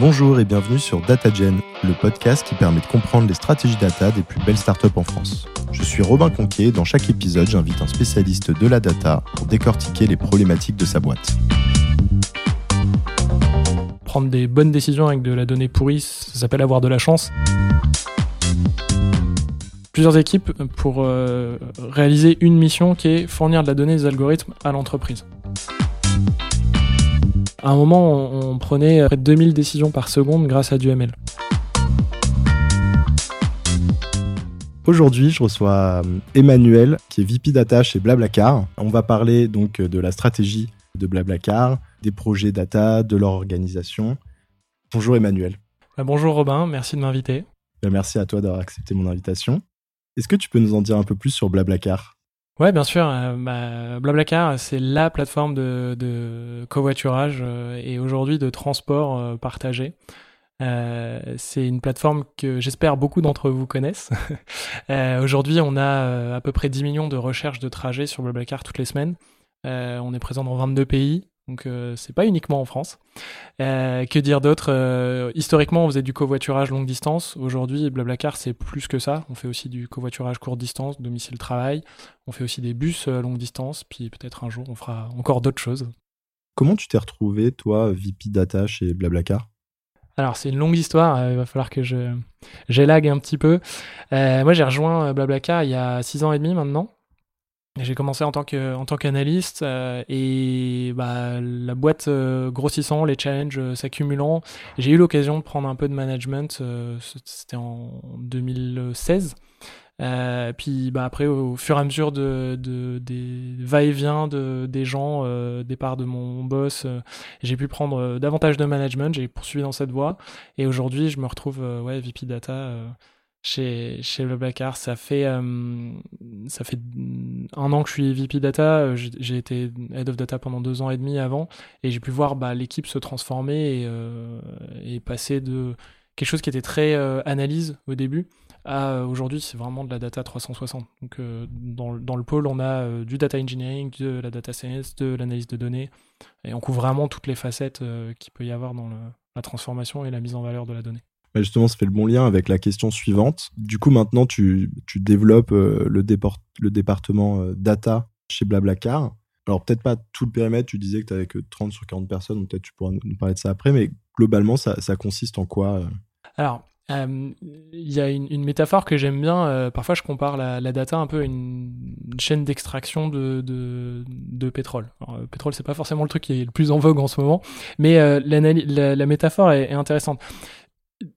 Bonjour et bienvenue sur DataGen, le podcast qui permet de comprendre les stratégies data des plus belles startups en France. Je suis Robin Conquier et dans chaque épisode, j'invite un spécialiste de la data pour décortiquer les problématiques de sa boîte. Prendre des bonnes décisions avec de la donnée pourrie, ça s'appelle avoir de la chance. Plusieurs équipes pour euh, réaliser une mission qui est fournir de la donnée des algorithmes à l'entreprise. À un moment, on, prenait près de 2000 décisions par seconde grâce à du ML. Aujourd'hui, je reçois euh, Emmanuel, qui est VP Data chez Blablacar. On va parler donc de la stratégie de Blablacar, des projets data, de leur organisation. Bonjour Emmanuel. Bah, bonjour Robin, merci de m'inviter. Bah, merci à toi d'avoir accepté mon invitation. Est-ce que tu peux nous en dire un peu plus sur Blablacar? Ouais, bien sûr. Euh, bah, Blablacar, c'est la plateforme de, covoiturage euh, et aujourd'hui de transport euh, partagé. c'est une plateforme que j'espère beaucoup d'entre vous connaissent. aujourd'hui, on a à peu près 10 millions de recherches de trajets sur Blablacar toutes les semaines. on est présent dans 22 pays. Donc euh, c'est pas uniquement en France. Euh, que dire d'autre euh, Historiquement, on faisait du covoiturage longue distance. Aujourd'hui, Blablacar, c'est plus que ça. On fait aussi du covoiturage courte distance, domicile-travail. On fait aussi des bus longue distance. Puis peut-être un jour, on fera encore d'autres choses. Comment tu t'es retrouvé, toi, VP Data chez Blablacar? Alors c'est une longue histoire, il va falloir que je j'élague un petit peu. moi j'ai rejoint Blablacar il y a six ans et demi maintenant. J'ai commencé en tant que tant qu'analyste euh, et bah, la boîte euh, grossissant, les challenges euh, s'accumulant, j'ai eu l'occasion de prendre un peu de management. C'était en 2016. puis bah, après, au fur et à mesure de des va-et-vient de, des gens, départ de mon boss, j'ai pu prendre davantage de management. J'ai poursuivi dans cette voie et aujourd'hui, je me retrouve ouais, VP Data chez, chez le. Ça fait, euh, ça fait un an que je suis VP Data. J'ai été Head of Data pendant deux ans et demi avant. Et j'ai pu voir bah, l'équipe se transformer et, euh, et, passer de quelque chose qui était très euh, analyse au début à aujourd'hui, c'est vraiment de la data 360. Donc, dans, dans, le pôle, on a du data engineering, de la data science, de l'analyse de données. Et on couvre vraiment toutes les facettes qu'il peut y avoir dans la transformation et la mise en valeur de la donnée justement, ça fait le bon lien avec la question suivante. Du coup, maintenant, tu, tu développes euh, le, le, département euh, data chez Blablacar. Alors, peut-être pas tout le périmètre, tu disais que tu n'avais que 30 sur 40 personnes, peut-être tu pourras nous parler de ça après, mais globalement, ça, ça consiste en quoi euh? Alors, il y a une, métaphore que j'aime bien. parfois, je compare la, data un peu à une, chaîne d'extraction de, de, de, pétrole. Alors, le pétrole, c'est pas forcément le truc qui est le plus en vogue en ce moment, mais la, la, métaphore est intéressante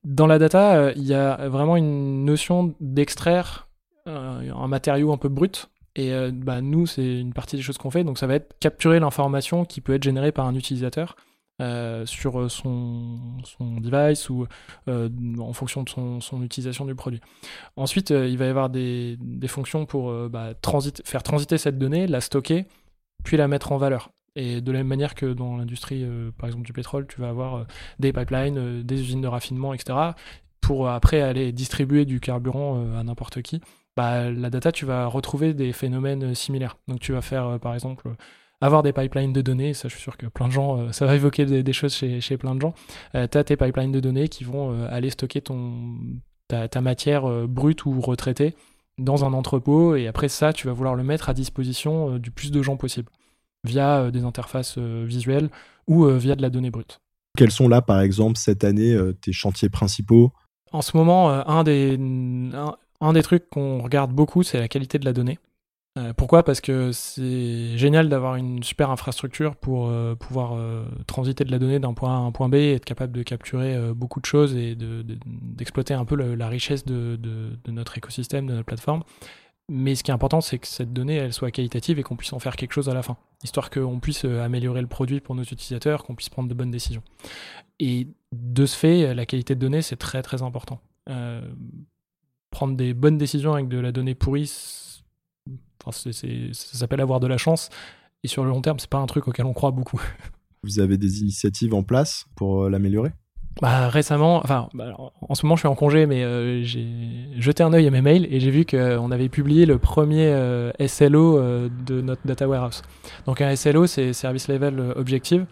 dans la data, euh, il y a vraiment une notion d'extraire euh, un matériau un peu brut. Et euh, bah, nous, c'est une partie des choses qu'on fait. Donc, ça va être capturer l'information qui peut être générée par un utilisateur sur son, device ou en fonction de son, utilisation du produit. Ensuite, il va y avoir des, des fonctions pour bah, faire transiter cette donnée, la stocker, puis la mettre en valeur. Et de la même manière que dans l'industrie, euh, par exemple, du pétrole, tu vas avoir euh, des pipelines, euh, des usines de raffinement, etc., pour après aller distribuer du carburant à n'importe qui. Bah, la data, tu vas retrouver des phénomènes similaires. Donc tu vas faire, par exemple, avoir des pipelines de données, ça je suis sûr que plein de gens, ça va évoquer des, choses chez, plein de gens. tu as tes pipelines de données qui vont aller stocker ton, ta matière brute ou retraitée dans un entrepôt, et après ça, tu vas vouloir le mettre à disposition du plus de gens possible via euh, des interfaces euh, visuelles ou euh, via de la donnée brute. Quels sont là, par exemple, cette année, tes chantiers principaux? En ce moment, un, des, un, des trucs qu'on regarde beaucoup, c'est la qualité de la donnée. pourquoi? Parce que c'est génial d'avoir une super infrastructure pour pouvoir transiter de la donnée d'un point A à un point B et être capable de capturer beaucoup de choses et d'exploiter un peu la richesse de, de, notre écosystème, de notre plateforme. Mais ce qui est important, c'est que cette donnée, elle soit qualitative et qu'on puisse en faire quelque chose à la fin, histoire qu'on puisse euh, améliorer le produit pour nos utilisateurs, qu'on puisse prendre de bonnes décisions. Et de ce fait, la qualité de données, c'est très très important. Euh, prendre des bonnes décisions avec de la donnée pourrie, ça s'appelle avoir de la chance. Et sur le long terme, c'est pas un truc auquel on croit beaucoup. Vous avez des initiatives en place pour euh, l'améliorer? Bah, récemment, enfin, bah, en ce moment je suis en congé, mais euh, j'ai jeté un œil à mes mails et j'ai vu qu'on avait publié le premier euh, SLO euh, de notre data warehouse. Donc un SLO, c'est Service Level Objective.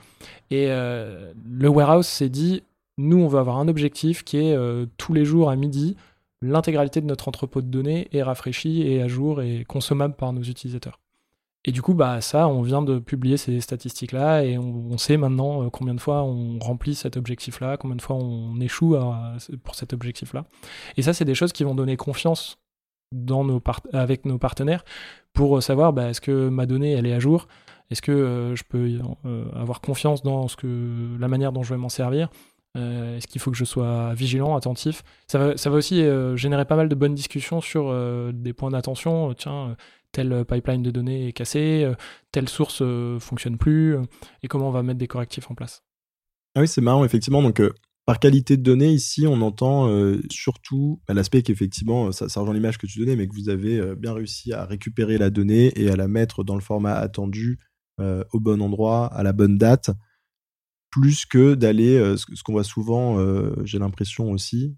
Et le warehouse s'est dit, Nous, on veut avoir un objectif qui est tous les jours à midi, l'intégralité de notre entrepôt de données est rafraîchie et à jour et consommable par nos utilisateurs. Et du coup, bah, ça, on vient de publier ces statistiques-là et on, sait maintenant euh, combien de fois on remplit cet objectif-là, combien de fois on échoue pour cet objectif-là. Et ça, c'est des choses qui vont donner confiance dans nos avec nos partenaires pour euh, savoir bah, est-ce que ma donnée, elle est à jour? Est-ce que euh, je peux avoir confiance dans ce que, la manière dont je vais m'en servir? Est-ce qu'il faut que je sois vigilant, attentif? Ça va, ça va aussi générer pas mal de bonnes discussions sur des points d'attention. Tiens, telle pipeline de données est cassée, euh, telle source euh, fonctionne plus, euh, et comment on va mettre des correctifs en place. Ah oui, c'est marrant, effectivement. Donc, par qualité de données, ici, on entend surtout bah, l'aspect qu'effectivement, ça, ça rejoint l'image que tu donnais, mais que vous avez bien réussi à récupérer la donnée et à la mettre dans le format attendu, au bon endroit, à la bonne date, plus que d'aller, ce, qu'on voit souvent, j'ai l'impression aussi,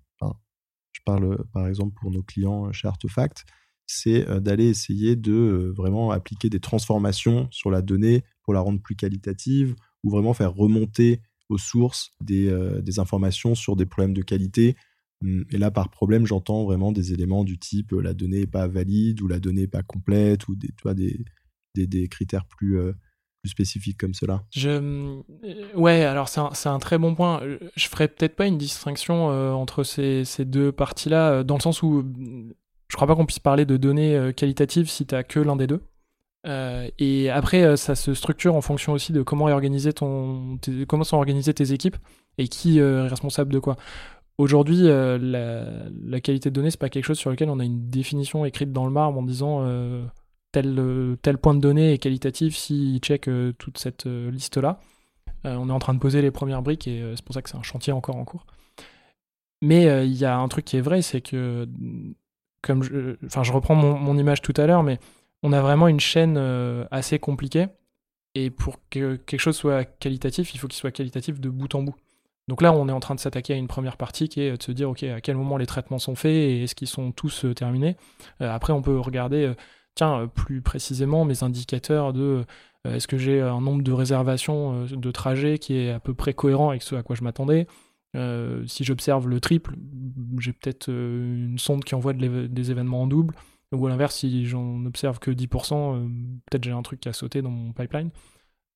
je parle par exemple pour nos clients chez Artefact, c'est d'aller essayer de vraiment appliquer des transformations sur la donnée pour la rendre plus qualitative ou vraiment faire remonter aux sources des, informations sur des problèmes de qualité. Mmh, et là, par problème, j'entends vraiment des éléments du type la donnée n'est pas valide ou la donnée n'est pas complète ou des, critères plus, spécifiques comme cela. Ouais, alors c'est un, très bon point. Je ferais peut-être pas une distinction entre ces, deux parties-là, dans le sens où je crois pas qu'on puisse parler de données euh, qualitatives si tu as que l'un des deux. Euh, et après, euh, ça se structure en fonction aussi de comment, ton, comment sont organisées tes équipes et qui est responsable de quoi. Aujourd'hui, la, qualité de données, c'est pas quelque chose sur lequel on a une définition écrite dans le marbre en disant tel, tel point de données est qualitatif s'il check toute cette liste-là. on est en train de poser les premières briques et c'est pour ça que c'est un chantier encore en cours. Mais il y a un truc qui est vrai, c'est que comme je, enfin, je reprends mon, image tout à l'heure, mais on a vraiment une chaîne euh, assez compliquée. Et pour que quelque chose soit qualitatif, il faut qu'il soit qualitatif de bout en bout. Donc là, on est en train de s'attaquer à une première partie qui est de se dire, OK, à quel moment les traitements sont faits et est-ce qu'ils sont tous euh, terminés? Euh, Après, on peut regarder, tiens, plus précisément mes indicateurs de est-ce que j'ai un nombre de réservations de trajets qui est à peu près cohérent avec ce à quoi je m'attendais? Euh, si j'observe le triple, j'ai peut-être euh, une sonde qui envoie des événements en double. Ou à l'inverse, si j'en observe que 10%, euh, peut-être j'ai un truc qui a sauté dans mon pipeline.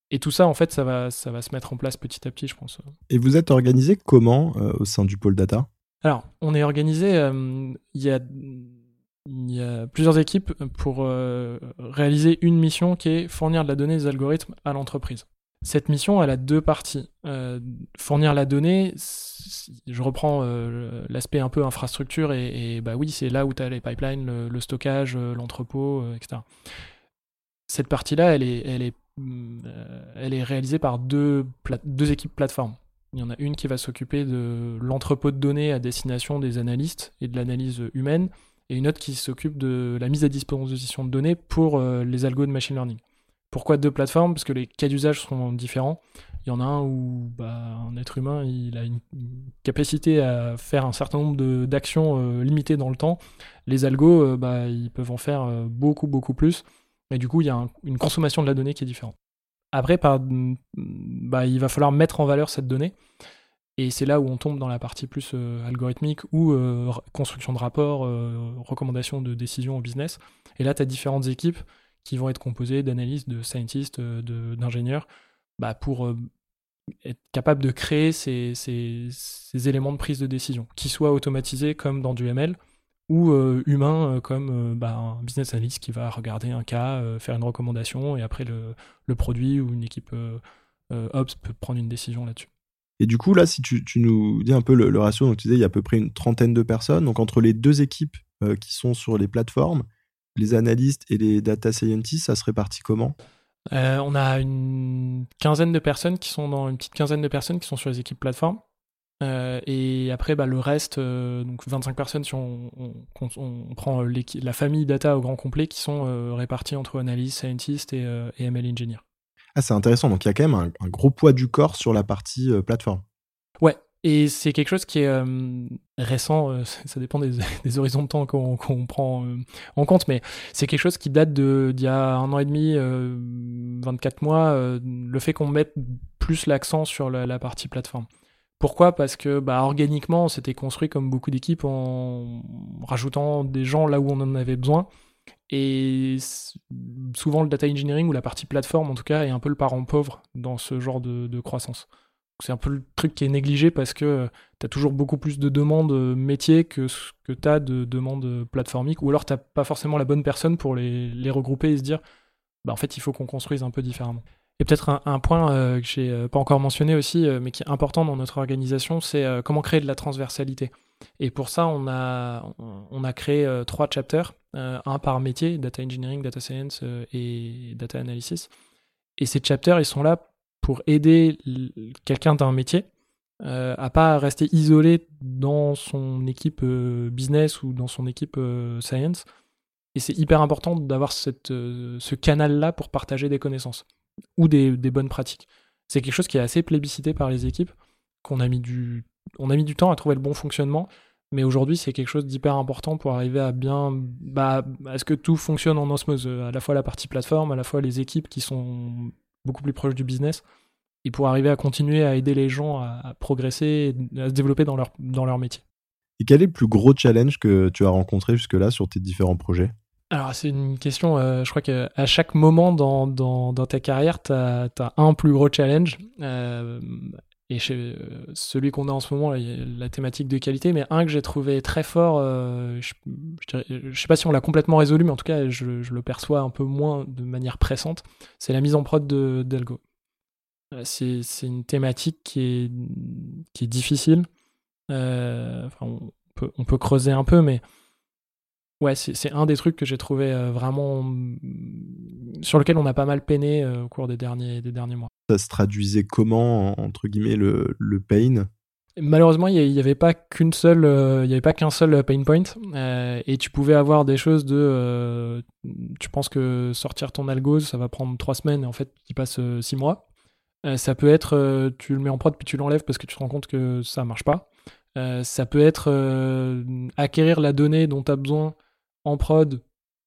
Et tout ça, en fait, ça va, ça va se mettre en place petit à petit, je pense. Et vous êtes organisé comment au sein du pôle data? Alors, on est organisé, il y, a, y, a, plusieurs équipes pour réaliser une mission qui est fournir de la donnée des algorithmes à l'entreprise. Cette mission, elle a deux parties. Euh, fournir la donnée, je reprends euh, l'aspect un peu infrastructure, et, bah oui, c'est là où tu as les pipelines, le, stockage, euh, l'entrepôt, etc. Cette partie-là, elle est, réalisée par deux, deux équipes plateformes. Il y en a une qui va s'occuper de l'entrepôt de données à destination des analystes et de l'analyse humaine, et une autre qui s'occupe de la mise à disposition de données pour les algos de machine learning. Pourquoi deux plateformes? Parce que les cas d'usage sont différents. Il y en a un où bah, un être humain a une, capacité à faire un certain nombre d'actions euh, limitées dans le temps. Les algos, euh, bah, ils peuvent en faire euh, beaucoup, beaucoup plus. Et du coup, il y a une consommation de la donnée qui est différente. Après, par, bah, il va falloir mettre en valeur cette donnée. Et c'est là où on tombe dans la partie plus algorithmique ou construction de rapports, recommandation de décisions au business. Et là, tu as différentes équipes qui vont être composés d'analystes, de scientists, euh, d'ingénieurs, bah, pour euh, être capable de créer ces, ces, éléments de prise de décision, qui soient automatisés comme dans du ML, ou euh, humains comme bah, un business analyst qui va regarder un cas, faire une recommandation, et après le, produit ou une équipe Ops peut prendre une décision là-dessus. Et du coup, là, si tu, nous dis un peu le, ratio, tu disais, il y a à peu près une trentaine de personnes. Donc, entre les deux équipes qui sont sur les plateformes, les analystes et les data scientists, ça se répartit comment? Euh, On a une quinzaine de personnes qui sont dans une petite quinzaine de personnes qui sont sur les équipes plateformes. Euh, et après, bah, le reste, euh, donc 25 personnes si on, prend la famille data au grand complet, qui sont réparties entre analystes, scientists et, ML engineer. Ah, c'est intéressant. Donc il y a quand même un, un, gros poids du corps sur la partie plateforme. Ouais, et c'est quelque chose qui est euh, récent, euh, ça dépend des, horizons de temps qu'on prend euh, en compte, mais c'est quelque chose qui date d'il y a un an et demi, 24 mois, le fait qu'on mette plus l'accent sur la, partie plateforme. Pourquoi? Parce que bah, organiquement, on s'était construit comme beaucoup d'équipes en rajoutant des gens là où on en avait besoin. Et souvent, le data engineering ou la partie plateforme, en tout cas, est un peu le parent pauvre dans ce genre de, croissance. C'est un peu le truc qui est négligé parce que tu as toujours beaucoup plus de demandes métiers que ce que tu as de demandes plateformiques, ou alors tu pas forcément la bonne personne pour les, regrouper et se dire, bah, en fait, il faut qu'on construise un peu différemment. Et peut-être un, point euh, que j'ai euh, pas encore mentionné aussi, euh, mais qui est important dans notre organisation, c'est comment créer de la transversalité. Et pour ça, on a, on a créé trois chapters, un par métier, data engineering, data science et data analysis. Et ces chapters, ils sont là pour aider quelqu'un d'un métier à pas rester isolé dans son équipe business ou dans son équipe science. Et c'est hyper important d'avoir ce canal-là pour partager des connaissances ou des, bonnes pratiques. C'est quelque chose qui est assez plébiscité par les équipes, qu'on a mis du, on a mis du temps à trouver le bon fonctionnement, mais aujourd'hui c'est quelque chose d'hyper important pour arriver à bien, bah, à ce que tout fonctionne en osmose, à la fois la partie plateforme, à la fois les équipes qui sont beaucoup plus proches du business, et pour arriver à continuer à aider les gens à, progresser, à se développer dans leur, dans leur métier. Et quel est le plus gros challenge que tu as rencontré jusque-là sur tes différents projets? Alors, c'est une question, euh, je crois qu'à chaque moment dans, dans, dans ta carrière, tu as, un plus gros challenge. Euh, et chez, euh, celui qu'on a en ce moment, la, thématique de qualité, mais un que j'ai trouvé très fort, je ne sais pas si on l'a complètement résolu, mais en tout cas, je, le perçois un peu moins de manière pressante, c'est la mise en prod d'Algo. C'est une thématique qui est, difficile. On, peut, on peut creuser un peu, mais Ouais, c'est un des trucs que j'ai trouvé euh, vraiment. Mm, sur lequel on a pas mal peiné euh, au cours des derniers, des derniers mois. Ça se traduisait comment, entre guillemets, le, le pain? Malheureusement, il n'y avait pas qu'une seule, euh, il y avait pas qu'un seul pain point, et tu pouvais avoir des choses de, tu penses que sortir ton algo, ça va prendre trois semaines, et en fait, il passe six mois. ça peut être, tu le mets en prod puis tu l'enlèves parce que tu te rends compte que ça marche pas. ça peut être acquérir la donnée dont tu as besoin en prod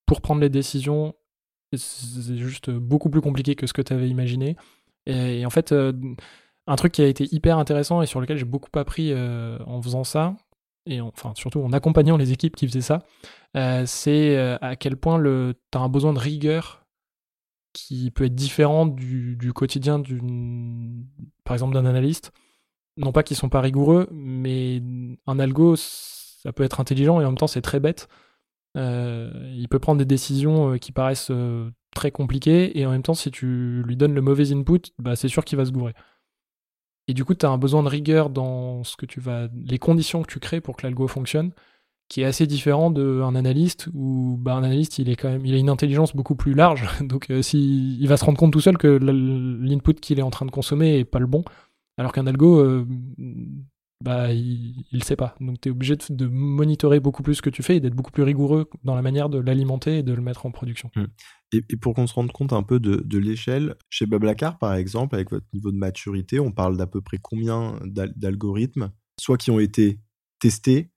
pour prendre les décisions, c'est juste beaucoup plus compliqué que ce que tu avais imaginé. Et, en fait, euh, un truc qui a été hyper intéressant et sur lequel j'ai beaucoup appris euh, en faisant ça, et enfin surtout en accompagnant les équipes qui faisaient ça, euh, c'est à quel point tu as un besoin de rigueur qui peut être différent du, quotidien par exemple d'un analyste. Non pas qu'ils sont pas rigoureux, mais un algo, ça peut être intelligent et en même temps c'est très bête. Il peut prendre des décisions qui paraissent très compliquées et en même temps, si tu lui donnes le mauvais input, bah, c'est sûr qu'il va se gourer. Et du coup, tu as un besoin de rigueur dans ce que tu vas, les conditions que tu crées pour que l'algo fonctionne, qui est assez différent d'un analyste où bah, un analyste, il est quand même, il a une intelligence beaucoup plus large. Donc, si, il va se rendre compte tout seul que l'input qu'il est en train de consommer est pas le bon, alors qu'un algo, bah, il ne sait pas. Donc tu es obligé de, monitorer beaucoup plus ce que tu fais et d'être beaucoup plus rigoureux dans la manière de l'alimenter et de le mettre en production. Mmh. Et, pour qu'on se rende compte un peu de, l'échelle, chez Bablacar par exemple, avec votre niveau de maturité, on parle d'à peu près combien d'algorithmes, soit qui ont été testés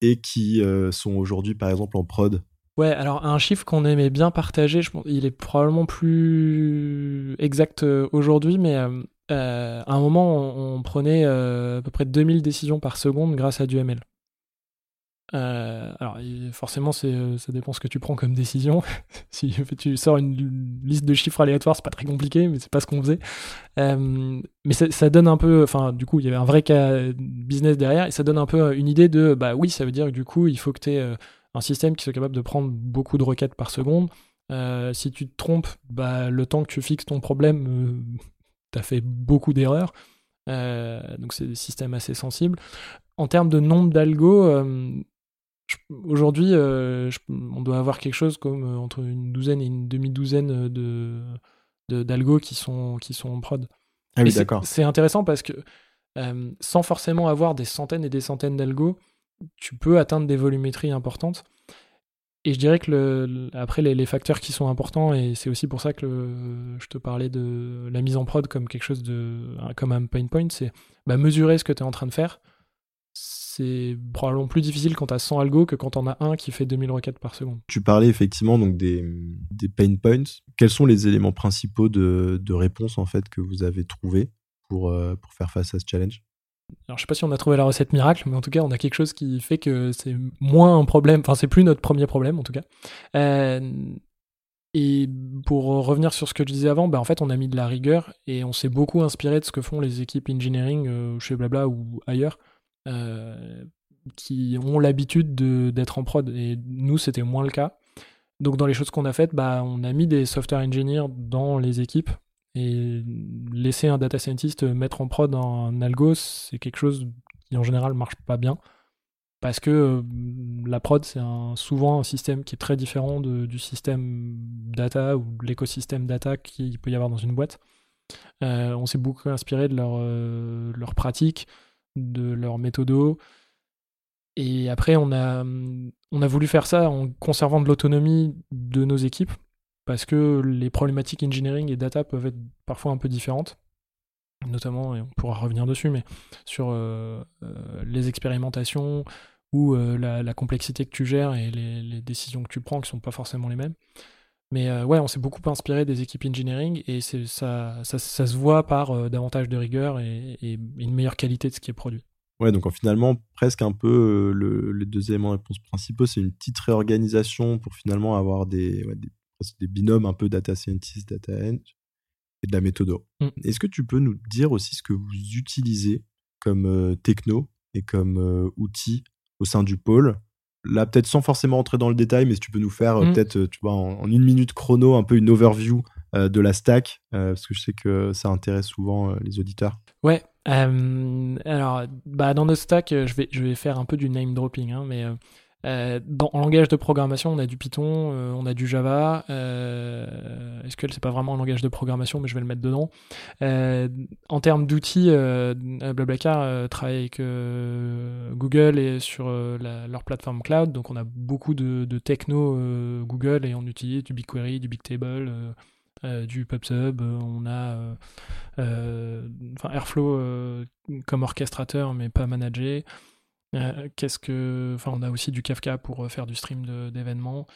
et qui euh, sont aujourd'hui par exemple en prod? Ouais, alors un chiffre qu'on aimait bien partager, je pense, il est probablement plus exact euh, aujourd'hui, mais euh, euh, à un moment, on, prenait euh, à peu près 2000 décisions par seconde grâce à du ML. Euh, alors, forcément, ça dépend ce que tu prends comme décision. si tu sors une liste de chiffres aléatoires, c'est pas très compliqué, mais c'est pas ce qu'on faisait. mais ça, donne un peu, enfin, du coup, il y avait un vrai cas business derrière, et ça donne un peu une idée de, bah oui, ça veut dire que du coup, il faut que tu aies un système qui soit capable de prendre beaucoup de requêtes par seconde. si tu te trompes, bah, le temps que tu fixes ton problème tu as fait beaucoup d'erreurs. Euh, donc c'est des systèmes assez sensibles. En termes de nombre d'algos, euh, aujourd'hui, euh, on doit avoir quelque chose comme entre une douzaine et une demi-douzaine de, d'algos qui sont, qui sont en prod. Ah oui, d'accord. C'est intéressant parce que sans forcément avoir des centaines et des centaines d'algos, tu peux atteindre des volumétries importantes. Et je dirais que après, les, facteurs qui sont importants, et c'est aussi pour ça que je te parlais de la mise en prod comme quelque chose de. comme un pain point, c'est bah, mesurer ce que tu es en train de faire. C'est probablement plus difficile quand tu as 100 algos que quand on a un qui fait 2000 requêtes par seconde. Tu parlais effectivement donc des, des pain points. Quels sont les éléments principaux de, de réponse en fait que vous avez trouvés pour, euh, pour faire face à ce challenge? Alors je sais pas si on a trouvé la recette miracle, mais en tout cas on a quelque chose qui fait que c'est moins un problème, enfin c'est plus notre premier problème en tout cas. Euh, et pour revenir sur ce que je disais avant, bah en fait on a mis de la rigueur et on s'est beaucoup inspiré de ce que font les équipes engineering euh, chez Blabla ou ailleurs, euh, qui ont l'habitude d'être en prod. Et nous c'était moins le cas. Donc dans les choses qu'on a faites, bah, on a mis des software engineers dans les équipes et laisser un data scientist mettre en prod un algo, c'est quelque chose qui en général marche pas bien. Parce que euh, la prod, c'est souvent un système qui est très différent du système data ou de l'écosystème data qu'il peut y avoir dans une boîte. Euh, on s'est beaucoup inspiré de leur, euh, pratique, de leur méthodo. Et après, on a voulu faire ça en conservant de l'autonomie de nos équipes parce que les problématiques engineering et data peuvent être parfois un peu différentes, notamment, et on pourra revenir dessus, mais sur euh, euh, les expérimentations ou euh, la, complexité que tu gères et les, décisions que tu prends qui sont pas forcément les mêmes. Mais ouais, on s'est beaucoup inspiré des équipes engineering et ça, ça, ça, se voit par davantage de rigueur et, une meilleure qualité de ce qui est produit. Ouais, donc finalement, presque un peu les deux éléments de réponse principaux, c'est une petite réorganisation pour finalement avoir des des binômes un peu data scientist, data end et de la méthode. Mm. Est-ce que tu peux nous dire aussi ce que vous utilisez comme euh, techno et comme euh, outil au sein du pôle? Là, peut-être sans forcément rentrer dans le détail, mais si tu peux nous faire euh, mm. peut-être, tu vois, en, une minute chrono, un peu une overview de la stack, parce que je sais que ça intéresse souvent les auditeurs. Ouais. alors, bah, dans notre stack, je vais, je vais faire un peu du name dropping, hein, mais euh, dans, en langage de programmation, on a du Python, euh, on a du Java. Euh, SQL, c'est pas vraiment un langage de programmation, mais je vais le mettre dedans. Euh, en termes d'outils, Blablacar travaille avec Google et sur leur plateforme cloud. Donc, on a beaucoup de, techno Google et on utilise du BigQuery, du Bigtable. du PubSub, on a Airflow comme orchestrateur mais pas managé. Euh, qu'est-ce que, enfin, on a aussi du Kafka pour euh, faire du stream d'événements.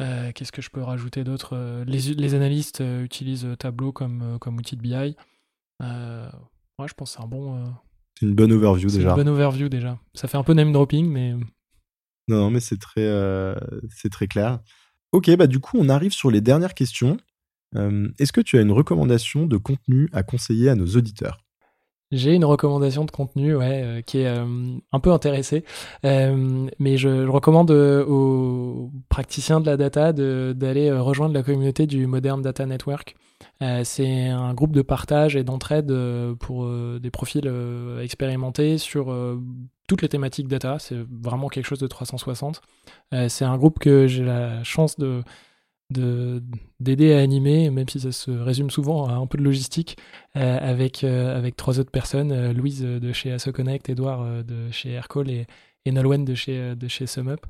Euh, qu'est-ce que je peux rajouter d'autre les, les, analystes utilisent Tableau comme, comme outil de BI. moi, je pense que c'est un bon. c'est une bonne overview déjà. Une bonne overview déjà. Ça fait un peu name dropping, mais. Non, non, mais c'est très, c'est très clair. Ok, bah du coup, on arrive sur les dernières questions. Est-ce que tu as une recommandation de contenu à conseiller à nos auditeurs? J'ai une recommandation de contenu ouais, euh, qui est euh, un peu intéressée, euh, mais je, je recommande aux praticiens de la data d'aller rejoindre la communauté du Modern Data Network. C'est un groupe de partage et d'entraide pour des profils expérimentés sur toutes les thématiques data. C'est vraiment quelque chose de 360. C'est un groupe que j'ai la chance de de d'aider à animer, même si ça se résume souvent à un peu de logistique, euh, avec, euh, avec trois autres personnes, euh, Louise de chez AssoConnect, Edouard de chez Aircall et, et Nolwenn de chez, de chez SumUp.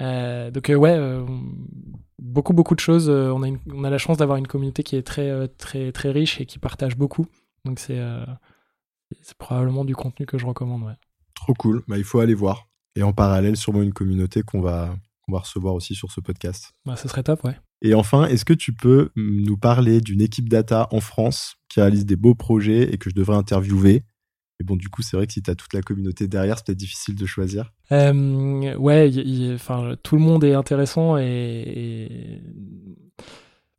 donc ouais, beaucoup beaucoup de choses. on, a on a la chance d'avoir une communauté qui est très très très riche et qui partage beaucoup. Donc c'est c'est probablement du contenu que je recommande. Ouais. Trop cool. Bah, il faut aller voir. Et en parallèle, sûrement une communauté qu'on va qu'on va recevoir aussi sur ce podcast. Bah, ce serait top, ouais. Et enfin, est-ce que tu peux nous parler d'une équipe data en France qui réalise des beaux projets et que je devrais interviewer? Et bon, du coup, c'est vrai que si tu as toute la communauté derrière, c'est peut-être difficile de choisir. Euh, ouais, tout le monde est intéressant et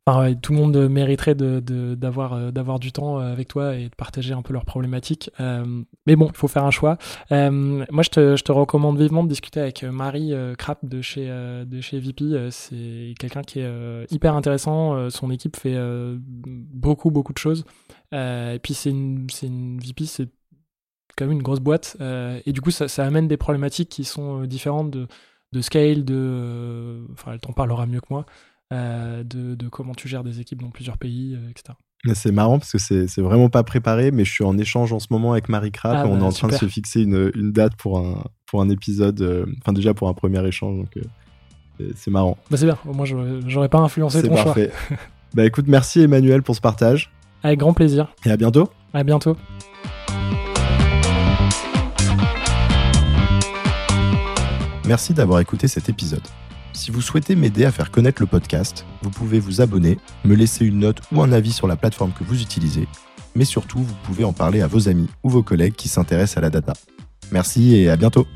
tout le monde mériterait d'avoir de, d'avoir du temps euh, avec toi et de partager un peu leurs problématiques. Euh, mais bon, il faut faire un choix. Euh, moi, je te, je te, recommande vivement de discuter avec Marie Krapp de chez, de chez VP. C'est quelqu'un qui est hyper intéressant. Son équipe fait beaucoup, beaucoup de choses. et puis, c'est une, une VP, c'est quand même une grosse boîte. et du coup, ça, ça, amène des problématiques qui sont différentes de, de scale, de... Enfin, elle t'en parlera mieux que moi. Euh, de, comment tu gères des équipes dans plusieurs pays, euh, etc. C'est marrant parce que c'est vraiment pas préparé, mais je suis en échange en ce moment avec Marie Krapp. Ah on est bah, en train de se fixer une, une, date pour un, pour un épisode, euh, enfin déjà pour un premier échange, donc c'est marrant. Bah c'est bien, moi j'aurais pas influencé ton parfait. choix. bah écoute, merci Emmanuel pour ce partage. Avec grand plaisir. Et à bientôt. À bientôt. Merci d'avoir écouté cet épisode. Si vous souhaitez m'aider à faire connaître le podcast, vous pouvez vous abonner, me laisser une note ou un avis sur la plateforme que vous utilisez, mais surtout, vous pouvez en parler à vos amis ou vos collègues qui s'intéressent à la data. Merci et à bientôt